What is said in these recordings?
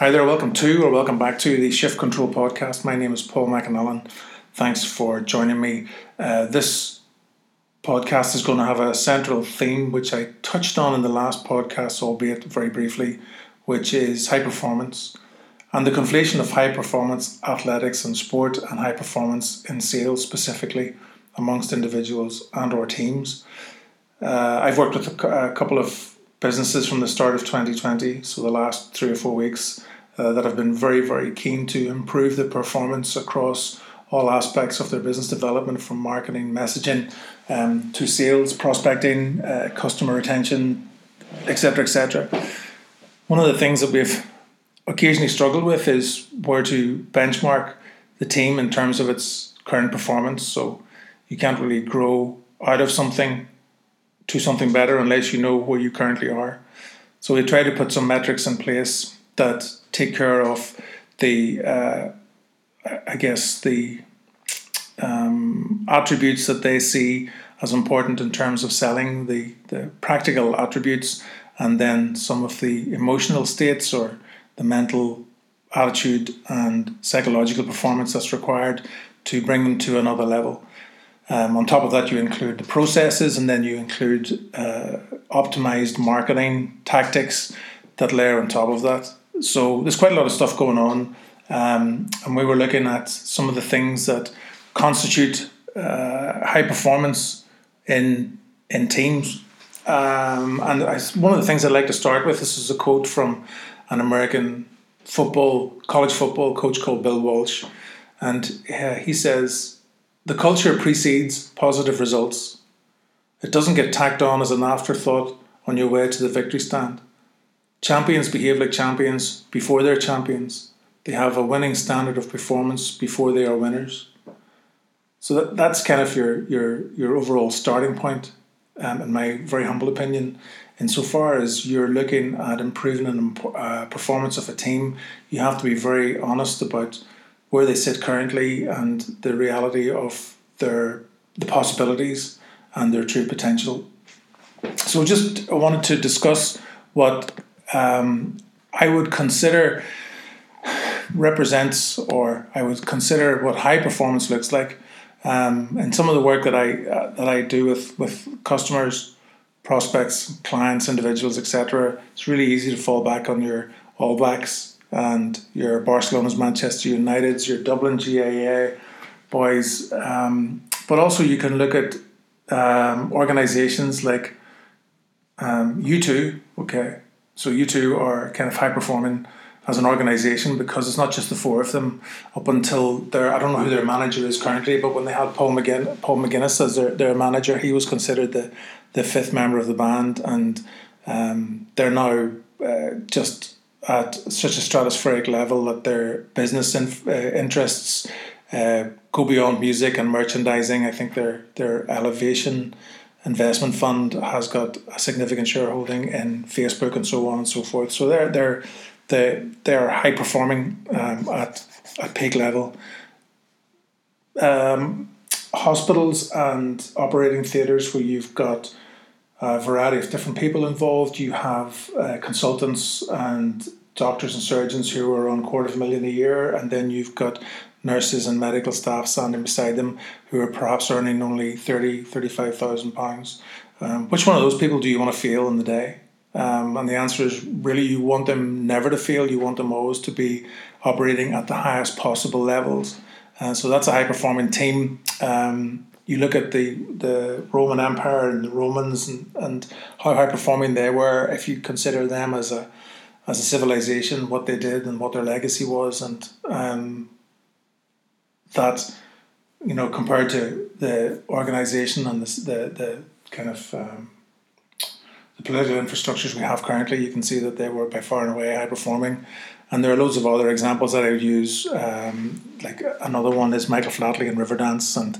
Hi there, welcome to or welcome back to the Shift Control podcast. My name is Paul McAnallen. Thanks for joining me. Uh, this podcast is going to have a central theme, which I touched on in the last podcast, albeit very briefly, which is high performance and the conflation of high performance athletics and sport and high performance in sales specifically amongst individuals and or teams. Uh, I've worked with a, a couple of businesses from the start of 2020, so the last three or four weeks, uh, that have been very, very keen to improve the performance across all aspects of their business development from marketing, messaging, um, to sales, prospecting, uh, customer retention, etc., etc. One of the things that we've occasionally struggled with is where to benchmark the team in terms of its current performance. So you can't really grow out of something to something better unless you know where you currently are. So we try to put some metrics in place that take care of the, uh, I guess, the um, attributes that they see as important in terms of selling, the, the practical attributes, and then some of the emotional states or the mental attitude and psychological performance that's required to bring them to another level. Um, on top of that, you include the processes and then you include uh, optimized marketing tactics that layer on top of that. So there's quite a lot of stuff going on. Um, and we were looking at some of the things that constitute uh, high performance in in teams. Um, and I, one of the things I'd like to start with this is a quote from an American football college football coach called Bill Walsh, and uh, he says the culture precedes positive results. It doesn't get tacked on as an afterthought on your way to the victory stand. Champions behave like champions before they're champions. They have a winning standard of performance before they are winners. So that, that's kind of your, your, your overall starting point, um, in my very humble opinion. Insofar as you're looking at improving the uh, performance of a team, you have to be very honest about where they sit currently and the reality of their the possibilities and their true potential. So, just I wanted to discuss what um, I would consider represents, or I would consider what high performance looks like. Um, and some of the work that I uh, that I do with with customers, prospects, clients, individuals, etc. It's really easy to fall back on your All Blacks and your Barcelona's, Manchester United's, your Dublin GAA boys. Um, but also you can look at um, organizations like um, U2. Okay, so U2 are kind of high performing as an organization because it's not just the four of them. Up until their, I don't know who their manager is currently, but when they had Paul McGinn, Paul McGuinness as their, their manager, he was considered the the fifth member of the band, and um, they're now uh, just at such a stratospheric level that their business in, uh, interests uh, go beyond music and merchandising. I think their their elevation investment fund has got a significant shareholding in Facebook and so on and so forth. So they're they're they they're high performing um, at at peak level. Um, hospitals and operating theatres where you've got a variety of different people involved. You have uh, consultants and doctors and surgeons who are on quarter of a million a year, and then you've got nurses and medical staff standing beside them who are perhaps earning only 30, 35,000 pounds. Um, which one of those people do you want to feel in the day? Um, and the answer is really you want them never to fail. You want them always to be operating at the highest possible levels. And so that's a high performing team. Um, you look at the, the Roman Empire and the Romans and, and how high performing they were, if you consider them as a as a civilization, what they did and what their legacy was, and um, that you know compared to the organization and the the, the kind of um, the political infrastructures we have currently, you can see that they were by far and away high performing. And there are loads of other examples that I would use. Um, like another one is Michael Flatley and Riverdance, and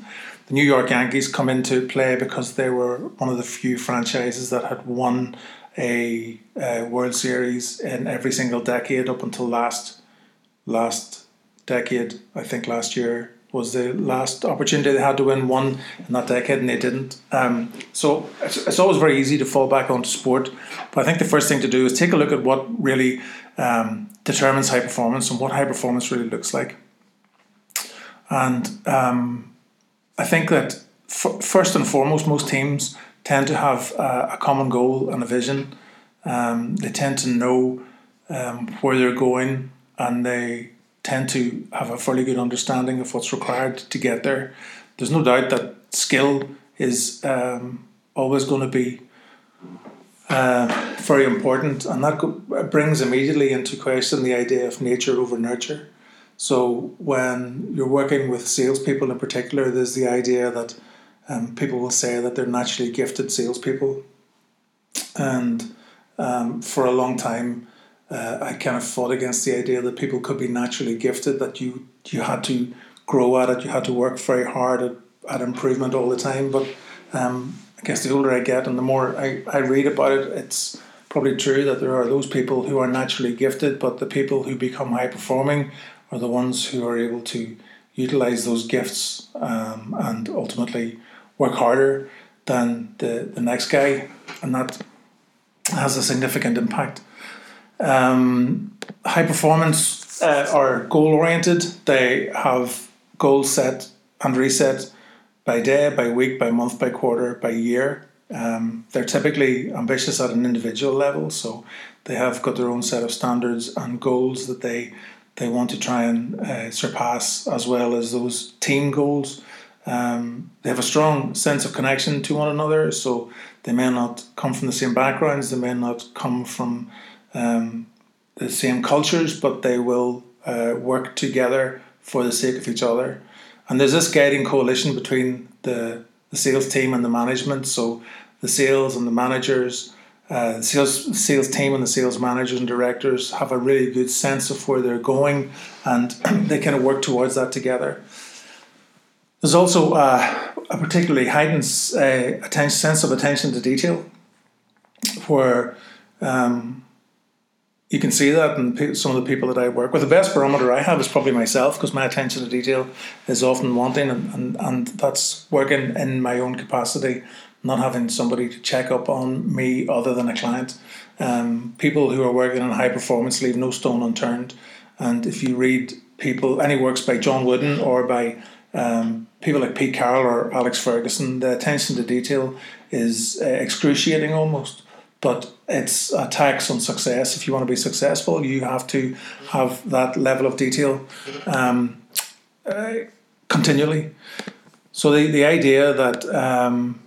the New York Yankees come into play because they were one of the few franchises that had won a, a World Series in every single decade up until last last decade. I think last year was the last opportunity they had to win one in that decade, and they didn't. Um, so it's, it's always very easy to fall back onto sport, but I think the first thing to do is take a look at what really um, determines high performance and what high performance really looks like. And um, I think that f- first and foremost, most teams tend to have a, a common goal and a vision. Um, they tend to know um, where they're going and they tend to have a fairly good understanding of what's required to get there. There's no doubt that skill is um, always going to be uh, very important, and that brings immediately into question the idea of nature over nurture. So when you're working with salespeople in particular, there's the idea that um, people will say that they're naturally gifted salespeople, and um, for a long time, uh, I kind of fought against the idea that people could be naturally gifted, that you you had to grow at it, you had to work very hard at, at improvement all the time. But um, I guess the older I get and the more I, I read about it, it's probably true that there are those people who are naturally gifted, but the people who become high performing are the ones who are able to utilize those gifts um, and ultimately work harder than the, the next guy. And that has a significant impact. Um, high performance uh, are goal oriented. They have goals set and reset by day, by week, by month, by quarter, by year. Um, they're typically ambitious at an individual level, so they have got their own set of standards and goals that they they want to try and uh, surpass, as well as those team goals. Um, they have a strong sense of connection to one another, so they may not come from the same backgrounds, they may not come from um, the same cultures, but they will uh, work together for the sake of each other. And there's this guiding coalition between the, the sales team and the management. So the sales and the managers, uh, the sales sales team and the sales managers and directors have a really good sense of where they're going, and they kind of work towards that together. There's also uh, a particularly heightened uh, attention, sense of attention to detail, where um, you can see that in some of the people that I work with. The best barometer I have is probably myself because my attention to detail is often wanting, and, and, and that's working in my own capacity, not having somebody to check up on me other than a client. Um, people who are working on high performance leave no stone unturned. And if you read people, any works by John Wooden or by um, people like Pete Carroll or Alex Ferguson, the attention to detail is uh, excruciating almost but it's a tax on success. If you want to be successful, you have to have that level of detail um, uh, continually. So the, the idea that um,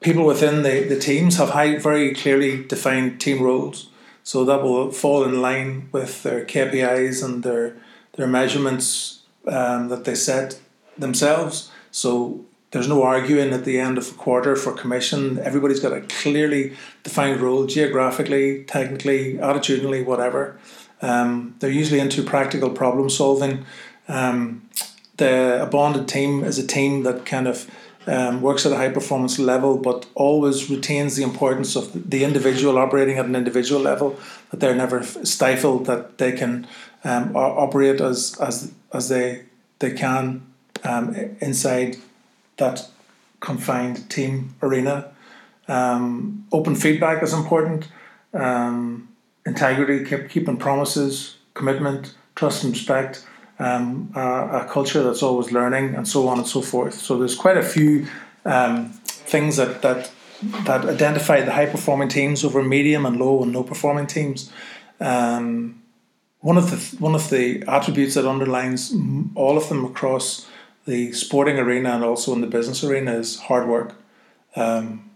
people within the, the teams have high, very clearly defined team roles, so that will fall in line with their KPIs and their their measurements um, that they set themselves. So there's no arguing at the end of a quarter for commission. Everybody's got a clearly defined role, geographically, technically, attitudinally, whatever. Um, they're usually into practical problem solving. Um, the a bonded team is a team that kind of um, works at a high performance level, but always retains the importance of the individual operating at an individual level. That they're never stifled. That they can um, operate as as as they they can um, inside that confined team arena. Um, open feedback is important. Um, integrity, keep, keeping promises, commitment, trust and respect. Um, uh, a culture that's always learning, and so on and so forth. So there's quite a few um, things that that that identify the high performing teams over medium and low and no performing teams. Um, one of the one of the attributes that underlines all of them across the sporting arena and also in the business arena is hard work. Um,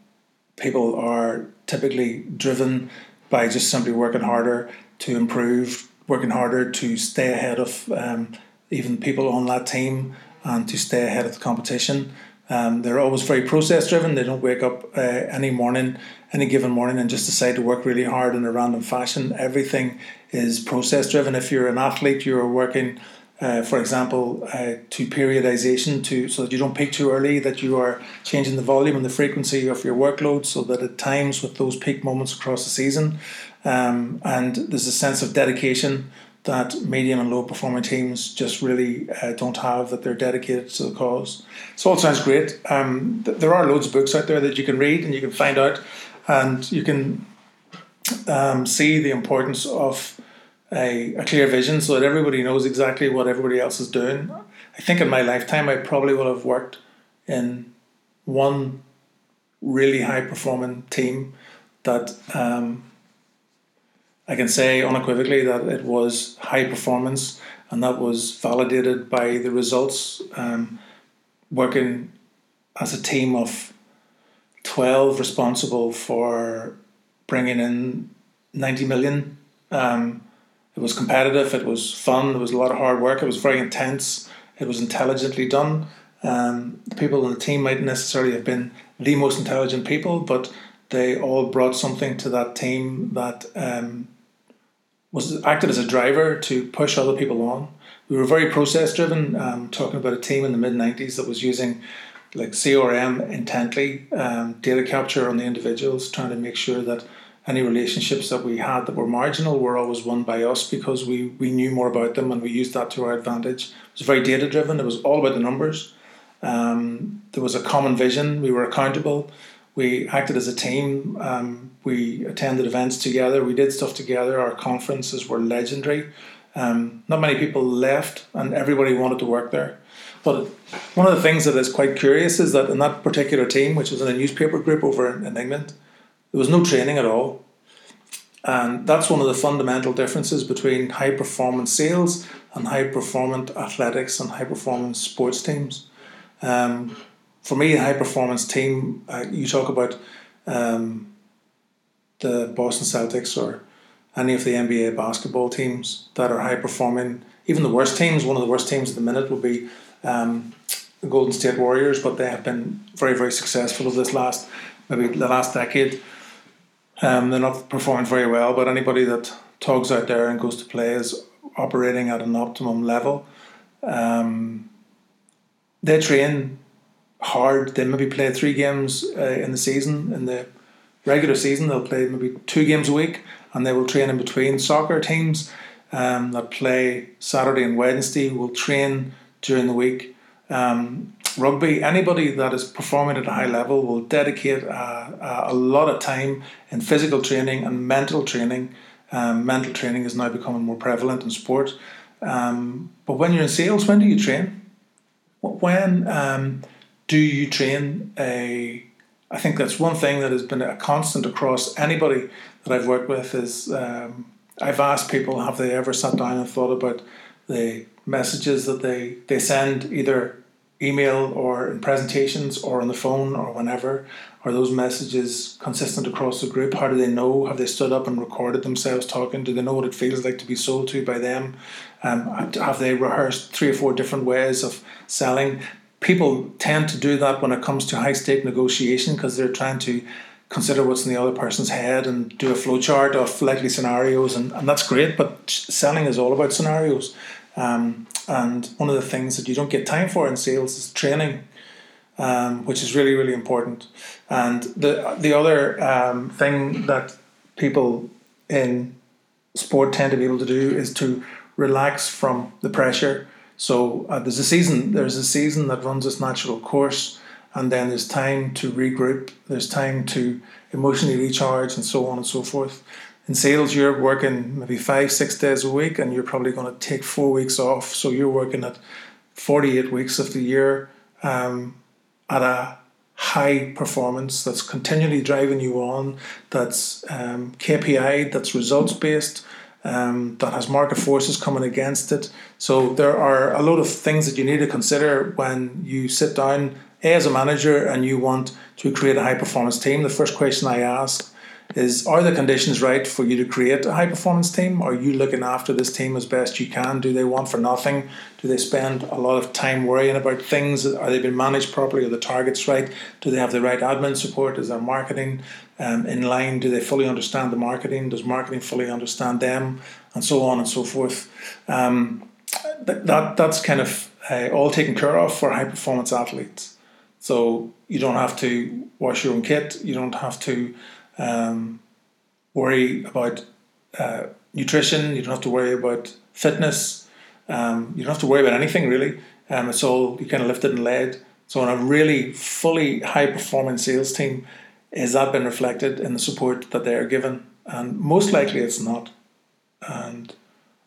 people are typically driven by just simply working harder to improve, working harder to stay ahead of um, even people on that team and to stay ahead of the competition. Um, they're always very process driven. They don't wake up uh, any morning, any given morning, and just decide to work really hard in a random fashion. Everything is process driven. If you're an athlete, you're working uh, for example, uh, to periodization, to so that you don't peak too early, that you are changing the volume and the frequency of your workload, so that at times with those peak moments across the season, um, and there's a sense of dedication that medium and low performing teams just really uh, don't have that they're dedicated to the cause. So all sounds great. Um, th- there are loads of books out there that you can read and you can find out, and you can um, see the importance of a, a clear vision so that everybody knows exactly what everybody else is doing. I think in my lifetime, I probably will have worked in one really high performing team that um, I can say unequivocally that it was high performance and that was validated by the results. Um, working as a team of 12 responsible for bringing in 90 million. Um, it was competitive, it was fun, there was a lot of hard work, it was very intense, it was intelligently done. Um, the people on the team mightn't necessarily have been the most intelligent people, but they all brought something to that team that um, was acted as a driver to push other people on. We were very process driven, um, talking about a team in the mid 90s that was using like CRM intently, um, data capture on the individuals, trying to make sure that any relationships that we had that were marginal were always won by us because we, we knew more about them and we used that to our advantage. It was very data driven, it was all about the numbers. Um, there was a common vision, we were accountable, we acted as a team, um, we attended events together, we did stuff together, our conferences were legendary. Um, not many people left, and everybody wanted to work there. But one of the things that is quite curious is that in that particular team, which was in a newspaper group over in England, there was no training at all. And that's one of the fundamental differences between high performance sales and high performance athletics and high performance sports teams. Um, for me, a high performance team, uh, you talk about um, the Boston Celtics or any of the NBA basketball teams that are high performing. Even the worst teams, one of the worst teams at the minute would be um, the Golden State Warriors, but they have been very, very successful over this last, maybe the last decade. Um, they're not performing very well, but anybody that togs out there and goes to play is operating at an optimum level. Um, they train hard. They maybe play three games uh, in the season. In the regular season, they'll play maybe two games a week, and they will train in between. Soccer teams um, that play Saturday and Wednesday will train during the week. Um, rugby, anybody that is performing at a high level will dedicate a, a lot of time in physical training and mental training. Um, mental training is now becoming more prevalent in sport. Um, but when you're in sales, when do you train? When um, do you train a I think that's one thing that has been a constant across anybody that I've worked with is um, I've asked people have they ever sat down and thought about the messages that they, they send either email or in presentations or on the phone or whenever? Are those messages consistent across the group? How do they know? Have they stood up and recorded themselves talking? Do they know what it feels like to be sold to by them? Um, have they rehearsed three or four different ways of selling? People tend to do that when it comes to high stake negotiation because they're trying to consider what's in the other person's head and do a flowchart of likely scenarios, and, and that's great. But selling is all about scenarios. Um, and one of the things that you don't get time for in sales is training, um, which is really, really important. And the, the other um, thing that people in sport tend to be able to do is to relax from the pressure. So uh, there's a season, there's a season that runs its natural course, and then there's time to regroup, there's time to emotionally recharge, and so on and so forth in sales you're working maybe five six days a week and you're probably going to take four weeks off. So you're working at 48 weeks of the year um, at a high performance that's continually driving you on that's um, kpi that's results based um, that has market forces coming against it. So there are a lot of things that you need to consider when you sit down as a manager and you want to create a high performance team. The first question i ask is are the conditions right for you to create a high performance team? Are you looking after this team as best you can? Do they want for nothing? Do they spend a lot of time worrying about things? Are they being managed properly? Are the targets right? Do they have the right admin support? Is their marketing um, in line? Do they fully understand the marketing? Does marketing fully understand them? And so on and so forth. Um, that, that that's kind of uh, all taken care of for high performance athletes. So you don't have to wash your own kit. You don't have to um, worry about uh, nutrition. You don't have to worry about fitness. Um, you don't have to worry about anything really. Um, it's all you kind of lifted and led. So on a really fully high performing sales team, is that been reflected in the support that they are given? And most likely it's not. And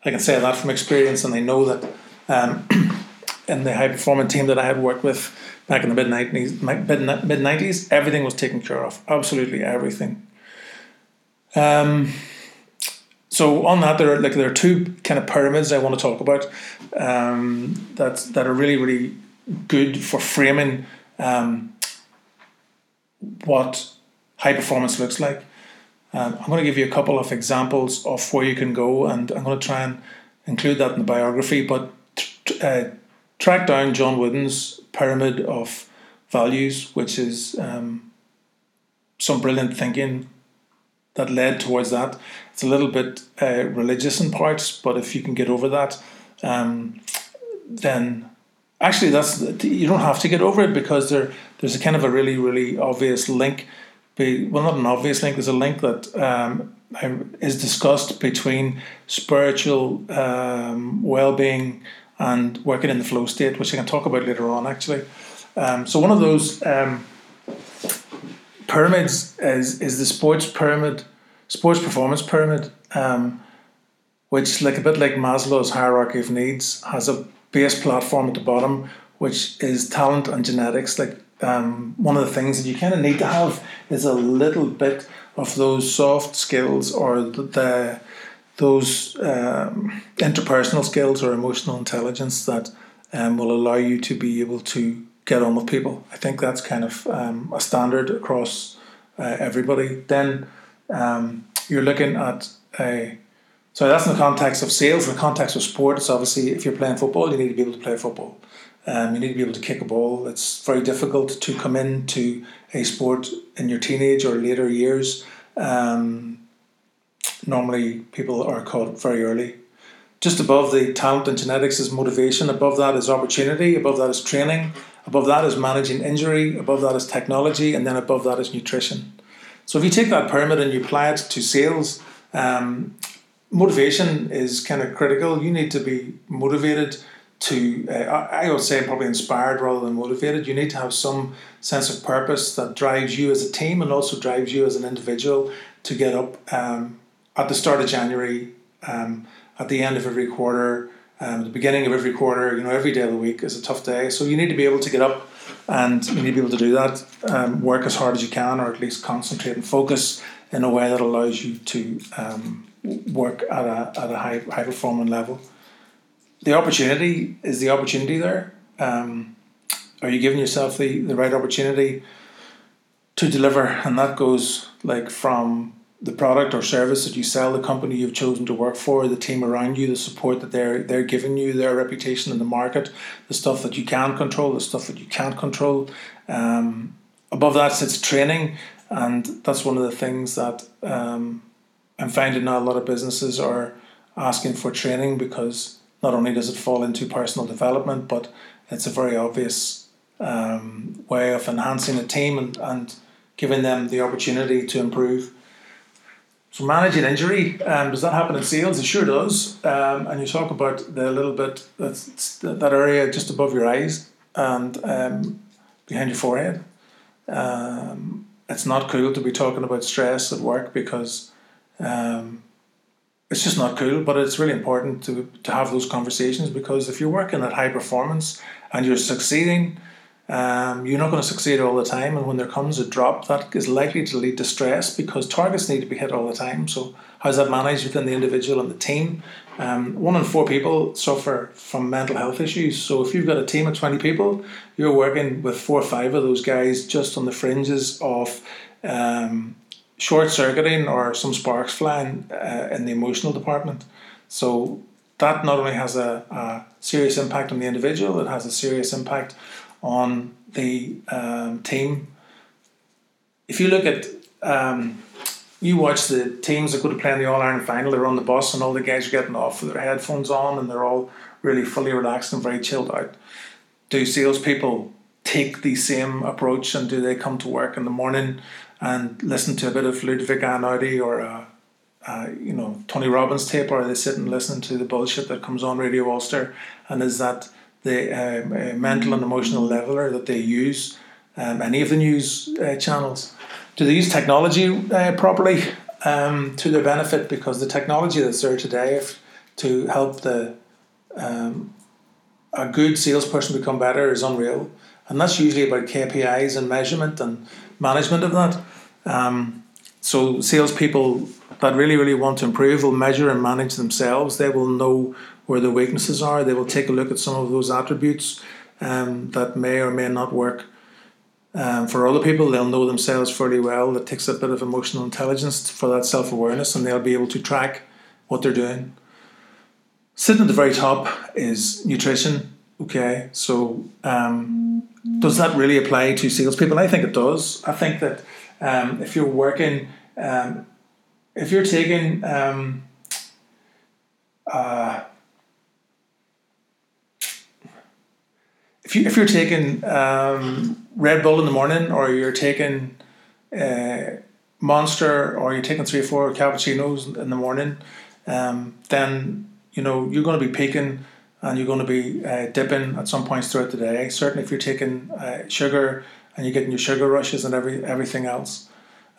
I can say that from experience, and I know that um, in the high performing team that I had worked with back in the mid nineties, mid nineties, everything was taken care of. Absolutely everything. Um, so on that, there are like there are two kind of pyramids I want to talk about um, that that are really really good for framing um, what high performance looks like. Um, I'm going to give you a couple of examples of where you can go, and I'm going to try and include that in the biography. But uh, track down John Wooden's pyramid of values, which is um, some brilliant thinking that led towards that. It's a little bit uh, religious in parts, but if you can get over that, um, then actually that's you don't have to get over it because there there's a kind of a really really obvious link. well, not an obvious link. There's a link that um, is discussed between spiritual um, well-being and working in the flow state, which I can talk about later on. Actually, um, so one of those um, pyramids is is the sports pyramid, sports performance pyramid, um, which like a bit like Maslow's hierarchy of needs has a base platform at the bottom, which is talent and genetics. Like um, one of the things that you kind of need to have is a little bit of those soft skills or the, the those um, interpersonal skills or emotional intelligence that um, will allow you to be able to get on with people. I think that's kind of um, a standard across uh, everybody. Then um, you're looking at a so that's in the context of sales. In the context of sport, it's obviously if you're playing football, you need to be able to play football. Um, you need to be able to kick a ball. It's very difficult to come into a sport in your teenage or later years. Um, normally, people are caught very early. Just above the talent and genetics is motivation. Above that is opportunity. Above that is training. Above that is managing injury. Above that is technology. And then above that is nutrition. So if you take that pyramid and you apply it to sales, um, motivation is kind of critical. You need to be motivated to, uh, I would say, probably inspired rather than motivated. You need to have some sense of purpose that drives you as a team and also drives you as an individual to get up um, at the start of January, um, at the end of every quarter, um, the beginning of every quarter. You know, every day of the week is a tough day, so you need to be able to get up and you need to be able to do that. Um, work as hard as you can, or at least concentrate and focus in a way that allows you to um, work at a, at a high, high performing level. The opportunity is the opportunity there. Um, are you giving yourself the, the right opportunity to deliver? And that goes like from the product or service that you sell, the company you've chosen to work for, the team around you, the support that they're they're giving you, their reputation in the market, the stuff that you can control, the stuff that you can't control. Um, above that sits training, and that's one of the things that um, I'm finding now a lot of businesses are asking for training because not only does it fall into personal development, but it's a very obvious um, way of enhancing a team and, and giving them the opportunity to improve. So managing injury, um, does that happen in sales? It sure does. Um, and you talk about the little bit that's that area just above your eyes and um, behind your forehead. Um, it's not cool to be talking about stress at work because um, it's just not cool, but it's really important to, to have those conversations because if you're working at high performance and you're succeeding, um, you're not going to succeed all the time. And when there comes a drop, that is likely to lead to stress because targets need to be hit all the time. So, how's that managed within the individual and the team? Um, one in four people suffer from mental health issues. So, if you've got a team of 20 people, you're working with four or five of those guys just on the fringes of um, short circuiting or some sparks flying uh, in the emotional department. So that not only has a, a, serious impact on the individual, it has a serious impact on the um, team. If you look at, um, you watch the teams that go to play in the All Ireland final, they're on the bus and all the guys are getting off with their headphones on and they're all really fully relaxed and very chilled out. Do salespeople take the same approach and do they come to work in the morning and listen to a bit of Ludwig Einaudi or a, a, you know Tony Robbins tape, or they sit and listen to the bullshit that comes on Radio Ulster, and is that the um, uh, mental and emotional leveler that they use? Um, any of the news uh, channels do they use technology uh, properly um, to their benefit? Because the technology that's there today, if to help the um, a good salesperson become better is unreal, and that's usually about KPIs and measurement and management of that. Um, so salespeople that really really want to improve will measure and manage themselves. They will know where the weaknesses are. They will take a look at some of those attributes um, that may or may not work. Um, for other people, they'll know themselves fairly well. It takes a bit of emotional intelligence for that self awareness, and they'll be able to track what they're doing. Sitting at the very top is nutrition. Okay, so um, does that really apply to salespeople? I think it does. I think that um, if you're working, um, if you're taking um, uh, if you if you're taking um, Red Bull in the morning, or you're taking uh, Monster, or you're taking three or four cappuccinos in the morning, um, then you know you're going to be peaking and you're going to be uh, dipping at some points throughout the day. Certainly, if you're taking uh, sugar and you're getting your sugar rushes and every everything else.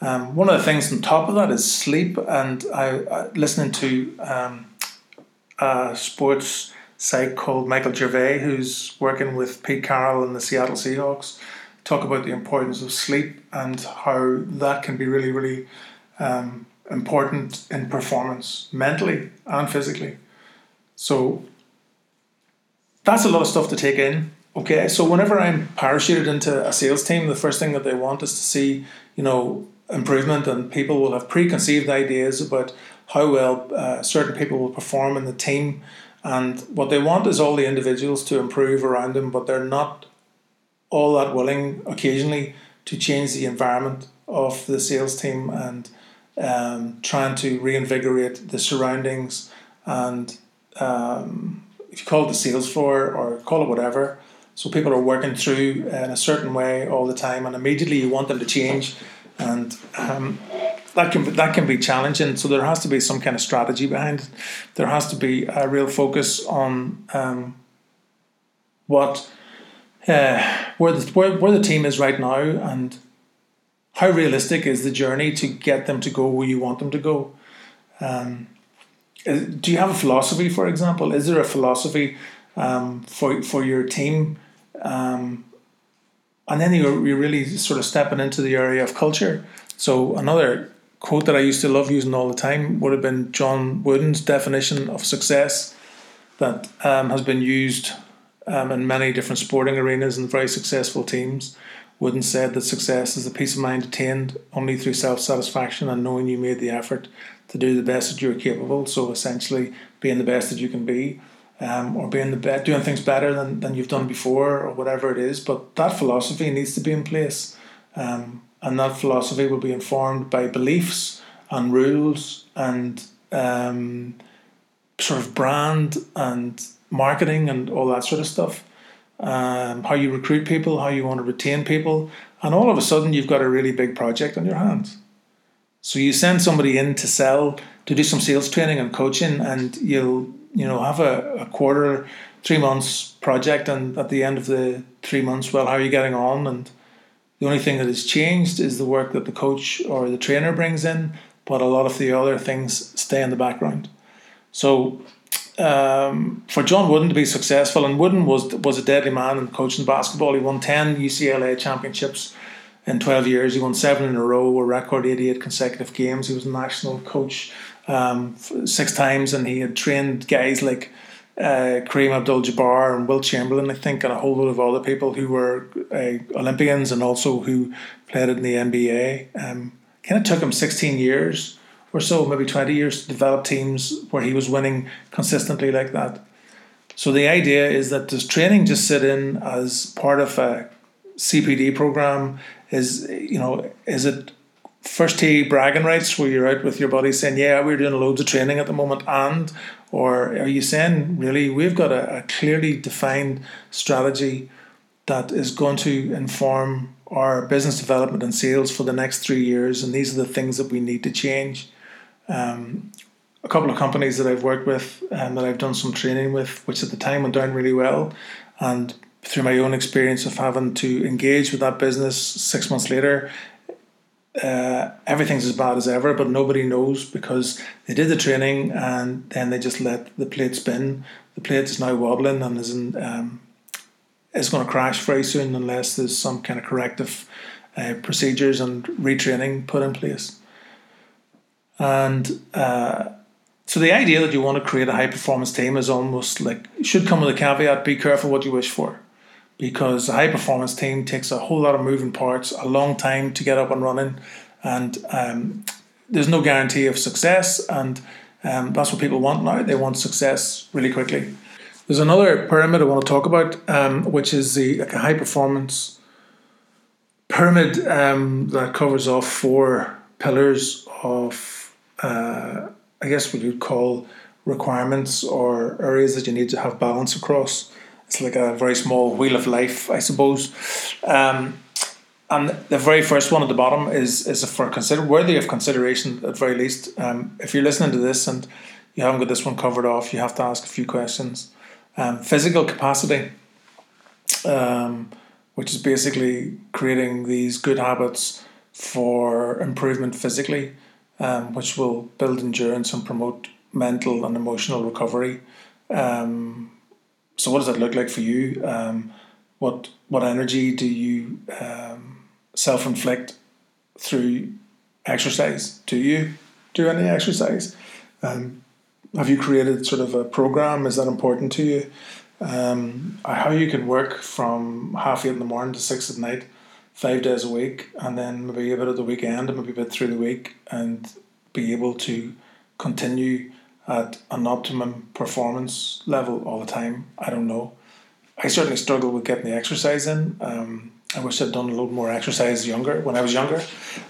Um, one of the things on top of that is sleep, and I, I listening to um, sports site called Michael Gervais, who's working with Pete Carroll and the Seattle Seahawks, talk about the importance of sleep and how that can be really, really um, important in performance, mentally and physically. So that's a lot of stuff to take in. Okay, so whenever I'm parachuted into a sales team, the first thing that they want is to see, you know, improvement, and people will have preconceived ideas about how well uh, certain people will perform in the team and what they want is all the individuals to improve around them, but they're not all that willing occasionally to change the environment of the sales team and um, trying to reinvigorate the surroundings and um, if you call it the sales floor or call it whatever. So people are working through in a certain way all the time, and immediately you want them to change, and um, that can that can be challenging. So there has to be some kind of strategy behind it. There has to be a real focus on um, what uh, where the where, where the team is right now and how realistic is the journey to get them to go where you want them to go. Um, uh, do you have a philosophy, for example? Is there a philosophy um, for for your team? Um, and then you're, you're really sort of stepping into the area of culture. So another quote that I used to love using all the time would have been John Wooden's definition of success that um, has been used um, in many different sporting arenas and very successful teams. Wooden said that success is a peace of mind attained only through self satisfaction and knowing you made the effort to do the best that you're capable. So essentially, being the best that you can be, um, or being the doing things better than, than you've done before, or whatever it is. But that philosophy needs to be in place. Um, and that philosophy will be informed by beliefs and rules and um, sort of brand and marketing and all that sort of stuff. Um, how you recruit people, how you want to retain people, and all of a sudden you've got a really big project on your hands. So you send somebody in to sell, to do some sales training and coaching, and you'll you know have a, a quarter, three months project, and at the end of the three months, well, how are you getting on? And the only thing that has changed is the work that the coach or the trainer brings in, but a lot of the other things stay in the background. So um, for John Wooden to be successful, and Wooden was was a deadly man in coaching basketball. He won ten UCLA championships in twelve years. He won seven in a row, a record eighty eight consecutive games. He was a national coach um, six times, and he had trained guys like uh, Kareem Abdul-Jabbar and Wilt Chamberlain, I think, and a whole lot of other people who were uh, Olympians and also who played in the NBA. Um, kind of took him 16 years or so, maybe 20 years to develop teams where he was winning consistently like that. So the idea is that does training just sit in as part of a CPD program? Is you know is it first tee bragging rights where you're out with your buddies saying, "Yeah, we're doing loads of training at the moment," and or are you saying really we've got a, a clearly defined strategy that is going to inform our business development and sales for the next three years, and these are the things that we need to change. Um, a couple of companies that I've worked with and that I've done some training with, which at the time went down really well, and through my own experience of having to engage with that business six months later, uh, everything's as bad as ever, but nobody knows because they did the training and then they just let the plate spin. The plate is now wobbling and is in, um, is going to crash very soon unless there's some kind of corrective uh, procedures and retraining put in place. And uh, so the idea that you want to create a high performance team is almost like should come with a caveat: be careful what you wish for, because a high performance team takes a whole lot of moving parts, a long time to get up and running, and um, there's no guarantee of success. And um, that's what people want now. They want success really quickly. There's another pyramid I want to talk about, um, which is the like high performance pyramid um, that covers off four pillars of, uh, I guess, what you'd call requirements or areas that you need to have balance across. It's like a very small wheel of life, I suppose. Um, and the very first one at the bottom is is for consider worthy of consideration at very least. Um, if you're listening to this and you haven't got this one covered off, you have to ask a few questions. Um, physical capacity, um, which is basically creating these good habits for improvement physically, um, which will build endurance and promote mental and emotional recovery. Um, so, what does that look like for you? Um, what what energy do you um, self inflict through exercise? Do you do any exercise? Um, have you created sort of a program? Is that important to you? Um, how you can work from half eight in the morning to six at night, five days a week, and then maybe a bit of the weekend and maybe a bit through the week, and be able to continue at an optimum performance level all the time. I don't know. I certainly struggle with getting the exercise in. Um, I wish I'd done a lot more exercise younger when I was younger,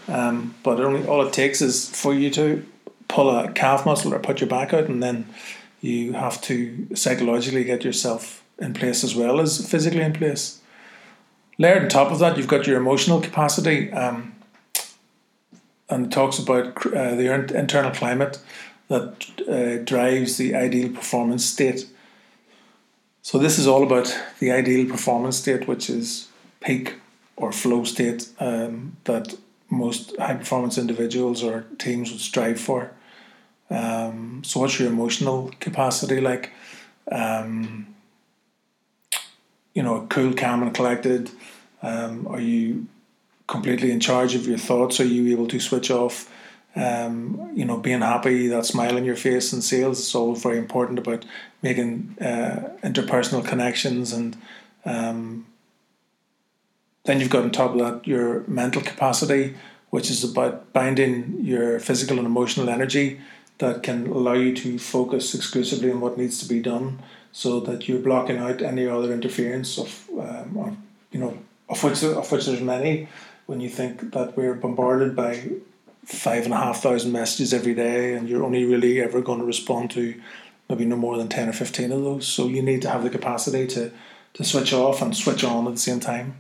um, but only all it takes is for you to pull a calf muscle or put your back out, and then you have to psychologically get yourself in place as well as physically in place. Layered on top of that, you've got your emotional capacity, um, and talks about uh, the internal climate that uh, drives the ideal performance state. So this is all about the ideal performance state, which is peak or flow state um, that most high performance individuals or teams would strive for. Um, so, what's your emotional capacity like? Um, you know, cool, calm, and collected. Um, are you completely in charge of your thoughts? Are you able to switch off? Um, you know, being happy, that smile on your face in sales is all very important about making uh, interpersonal connections. And um, then you've got on top of that your mental capacity, which is about binding your physical and emotional energy that can allow you to focus exclusively on what needs to be done so that you're blocking out any other interference of, um, of you know of which of which there's many when you think that we're bombarded by five and a half thousand messages every day and you're only really ever going to respond to maybe no more than 10 or 15 of those so you need to have the capacity to to switch off and switch on at the same time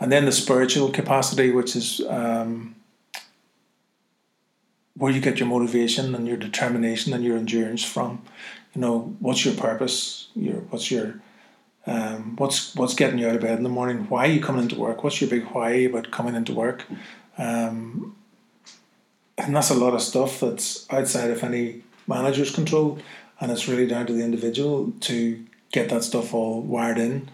and then the spiritual capacity which is um, where you get your motivation and your determination and your endurance from. You know, what's your purpose? Your what's your um, what's what's getting you out of bed in the morning? Why are you coming into work? What's your big why about coming into work? Um, and that's a lot of stuff that's outside of any manager's control, and it's really down to the individual to get that stuff all wired in.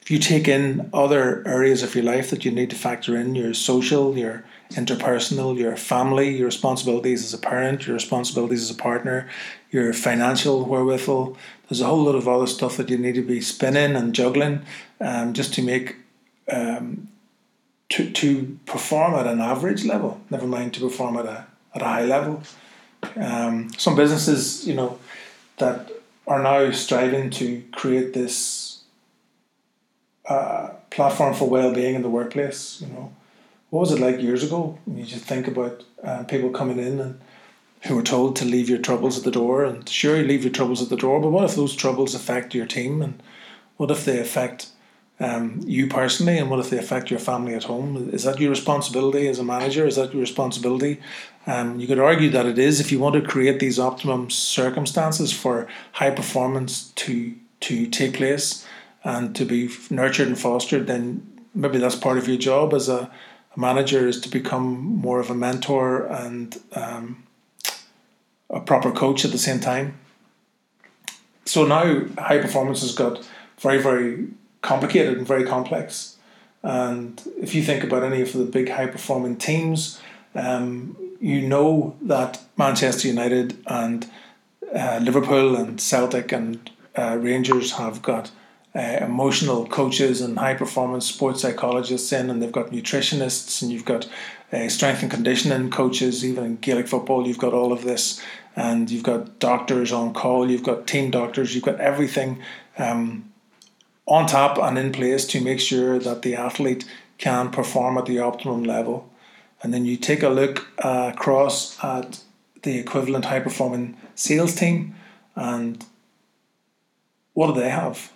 If you take in other areas of your life that you need to factor in, your social, your interpersonal, your family, your responsibilities as a parent, your responsibilities as a partner, your financial wherewithal. There's a whole lot of other stuff that you need to be spinning and juggling um, just to make um, to to perform at an average level. Never mind to perform at a at a high level. Um, some businesses, you know, that are now striving to create this uh, platform for well-being in the workplace. You know, what was it like years ago? You just think about uh, people coming in and who were told to leave your troubles at the door, and sure, you leave your troubles at the door, but what if those troubles affect your team, and what if they affect um, you personally, and what if they affect your family at home? Is that your responsibility as a manager? Is that your responsibility? Um, you could argue that it is if you want to create these optimum circumstances for high performance to to take place and to be nurtured and fostered. Then maybe that's part of your job as a a manager is to become more of a mentor and um, a proper coach at the same time. So now high performance has got very, very complicated and very complex. And if you think about any of the big high performing teams, um, you know that Manchester United and uh, Liverpool and Celtic and uh, Rangers have got uh, emotional coaches and high performance sports psychologists in, and they've got nutritionists, and you've got uh, strength and conditioning coaches. Even in Gaelic football, you've got all of this, and you've got doctors on call, you've got team doctors, you've got everything um, on top and in place to make sure that the athlete can perform at the optimum level. And then you take a look uh, across at the equivalent high performing sales team, and what do they have?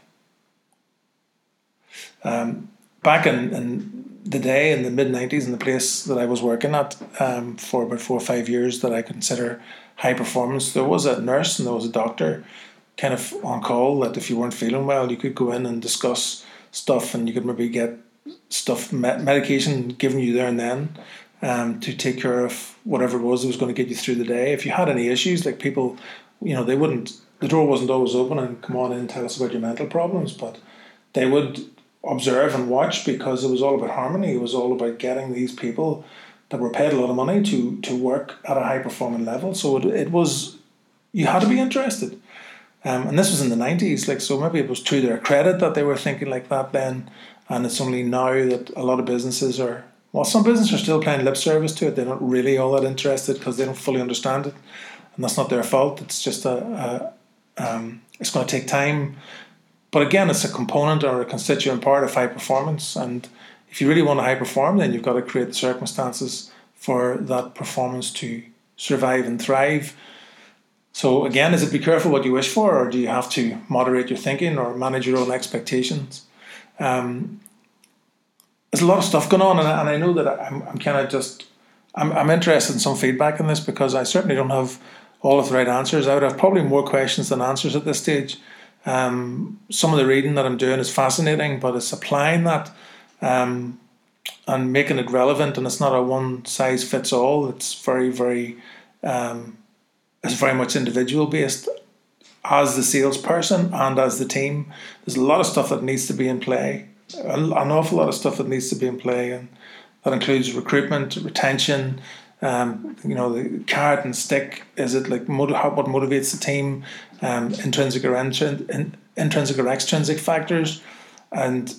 Um, back in, in the day in the mid 90s, in the place that I was working at um, for about four or five years, that I consider high performance, there was a nurse and there was a doctor kind of on call that if you weren't feeling well, you could go in and discuss stuff and you could maybe get stuff, medication given you there and then um, to take care of whatever it was that was going to get you through the day. If you had any issues, like people, you know, they wouldn't, the door wasn't always open and come on in and tell us about your mental problems, but they would observe and watch because it was all about harmony. It was all about getting these people that were paid a lot of money to to work at a high performing level. So it, it was you had to be interested. Um, and this was in the nineties, like so maybe it was to their credit that they were thinking like that then. And it's only now that a lot of businesses are well, some businesses are still playing lip service to it. They're not really all that interested because they don't fully understand it, and that's not their fault. It's just a, a um, it's going to take time but again, it's a component or a constituent part of high performance. And if you really want to high perform, then you've got to create the circumstances for that performance to survive and thrive. So again, is it be careful what you wish for, or do you have to moderate your thinking or manage your own expectations? Um, there's a lot of stuff going on, and I, and I know that I'm, I'm kind of just I'm, I'm interested in some feedback on this because I certainly don't have all of the right answers. I would have probably more questions than answers at this stage. Um, some of the reading that I'm doing is fascinating, but it's applying that um, and making it relevant. And it's not a one size fits all. It's very, very, um, it's very much individual based. As the salesperson and as the team, there's a lot of stuff that needs to be in play. An awful lot of stuff that needs to be in play, and that includes recruitment, retention, um, you know, the carrot and stick. Is it like what motivates the team? Um, intrinsic or in, intrinsic or extrinsic factors, and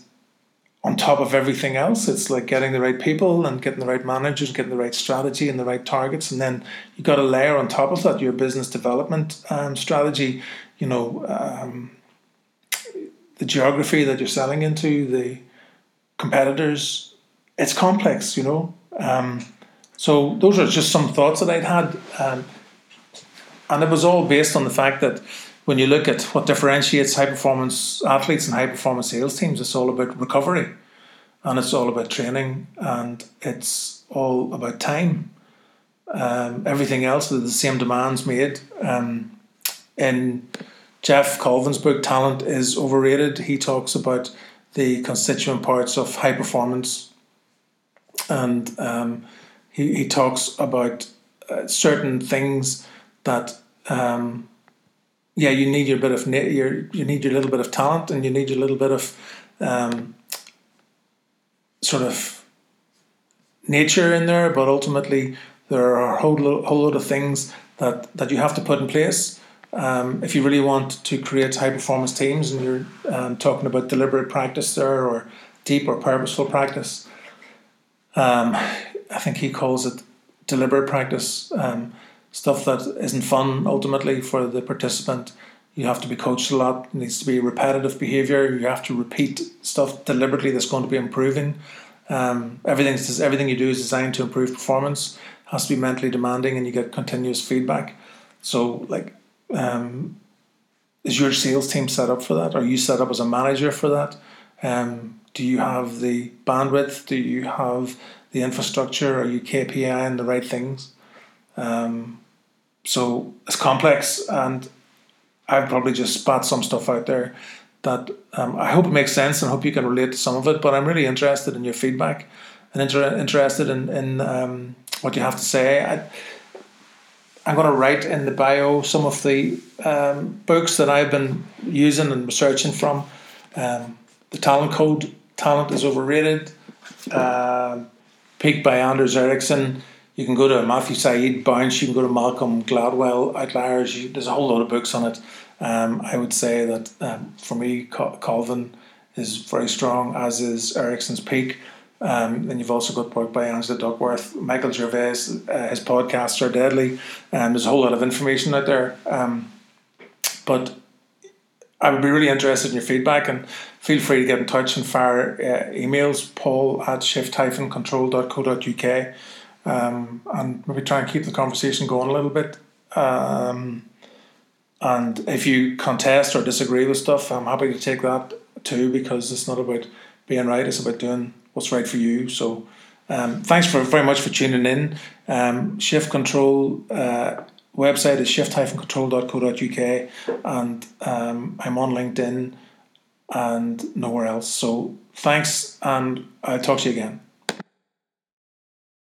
on top of everything else, it's like getting the right people and getting the right managers, getting the right strategy and the right targets, and then you got to layer on top of that your business development um, strategy. You know, um, the geography that you're selling into, the competitors. It's complex, you know. Um, so those are just some thoughts that I'd had, um, and it was all based on the fact that when you look at what differentiates high performance athletes and high performance sales teams, it's all about recovery, and it's all about training, and it's all about time. Um, everything else, the same demands made. Um, in Geoff Colvin's book, Talent is Overrated, he talks about the constituent parts of high performance and um, he, he talks about uh, certain things that um, yeah you need your bit of your you need your little bit of talent and you need your little bit of um, sort of nature in there but ultimately there are a whole, lo- whole lot of things that, that you have to put in place. Um, if you really want to create high performance teams and you're um, talking about deliberate practice there or deep or purposeful practice um, I think he calls it deliberate practice, um, stuff that isn't fun ultimately for the participant. You have to be coached a lot. It needs to be repetitive behavior. You have to repeat stuff deliberately that's going to be improving. Um, everything everything you do is designed to improve performance. It Has to be mentally demanding, and you get continuous feedback. So, like, um, is your sales team set up for that? Are you set up as a manager for that? Um, do you have the bandwidth? Do you have the infrastructure? Are you KPI and the right things? Um, so it's complex, and I've probably just spat some stuff out there that um, I hope it makes sense and hope you can relate to some of it. But I'm really interested in your feedback and inter- interested in, in um, what you have to say. I, I'm going to write in the bio some of the um, books that I've been using and researching from. Um, the Talent Code, Talent is Overrated, uh, Peak by Anders Ericsson. You can go to Matthew Syed Bounce, you can go to Malcolm Gladwell, Outliers. You, there's a whole lot of books on it. Um, I would say that um, for me, Colvin is very strong, as is Ericsson's Peak. Um, and you've also got work by Angela Duckworth, Michael Gervais. Uh, his podcasts are deadly, and there's a whole lot of information out there. Um, but I would be really interested in your feedback, and feel free to get in touch and fire uh, emails paul at shift-control.co.uk um, and maybe try and keep the conversation going a little bit. Um, and if you contest or disagree with stuff, I'm happy to take that too because it's not about being right, it's about doing what's right for you. So um, thanks for very much for tuning in. Um, Shift Control uh, website is shift-control.co.uk and um, I'm on LinkedIn and nowhere else. So thanks and I'll talk to you again.